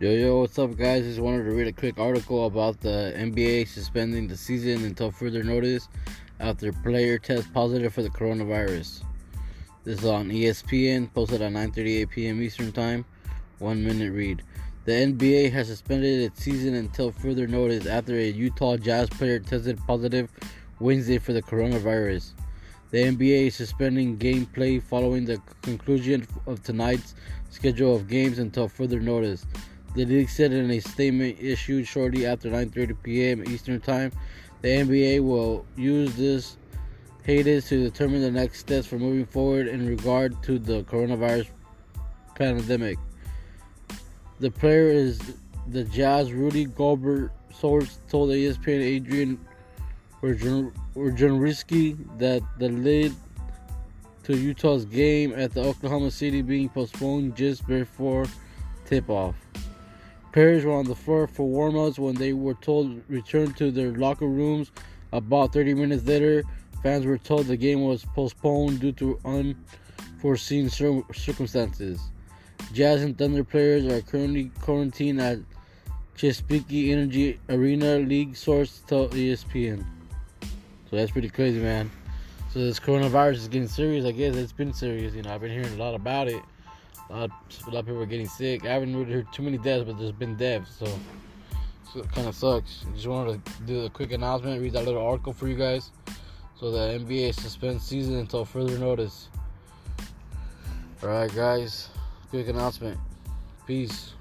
Yo, yo, what's up, guys? Just wanted to read a quick article about the NBA suspending the season until further notice after player test positive for the coronavirus. This is on ESPN, posted at 9:38 p.m. Eastern Time. One minute read. The NBA has suspended its season until further notice after a Utah Jazz player tested positive Wednesday for the coronavirus. The NBA is suspending gameplay following the conclusion of tonight's schedule of games until further notice. The league said in a statement issued shortly after 9:30 p.m. Eastern Time, the NBA will use this hiatus to determine the next steps for moving forward in regard to the coronavirus pandemic. The player is the Jazz Rudy Gobert source told ESPN Adrian Wojnarowski that the lead to Utah's game at the Oklahoma City being postponed just before tip-off. Players were on the floor for warm-ups when they were told return to their locker rooms. About 30 minutes later, fans were told the game was postponed due to unforeseen circumstances. Jazz and Thunder players are currently quarantined at Chesapeake Energy Arena. League source told ESPN. So that's pretty crazy, man. So this coronavirus is getting serious. I guess it's been serious. You know, I've been hearing a lot about it. A lot, a lot of people are getting sick. I haven't really heard too many deaths, but there's been deaths, so, so it kind of sucks. Just wanted to do a quick announcement, read that little article for you guys. So the NBA suspends season until further notice. All right, guys. Quick announcement. Peace.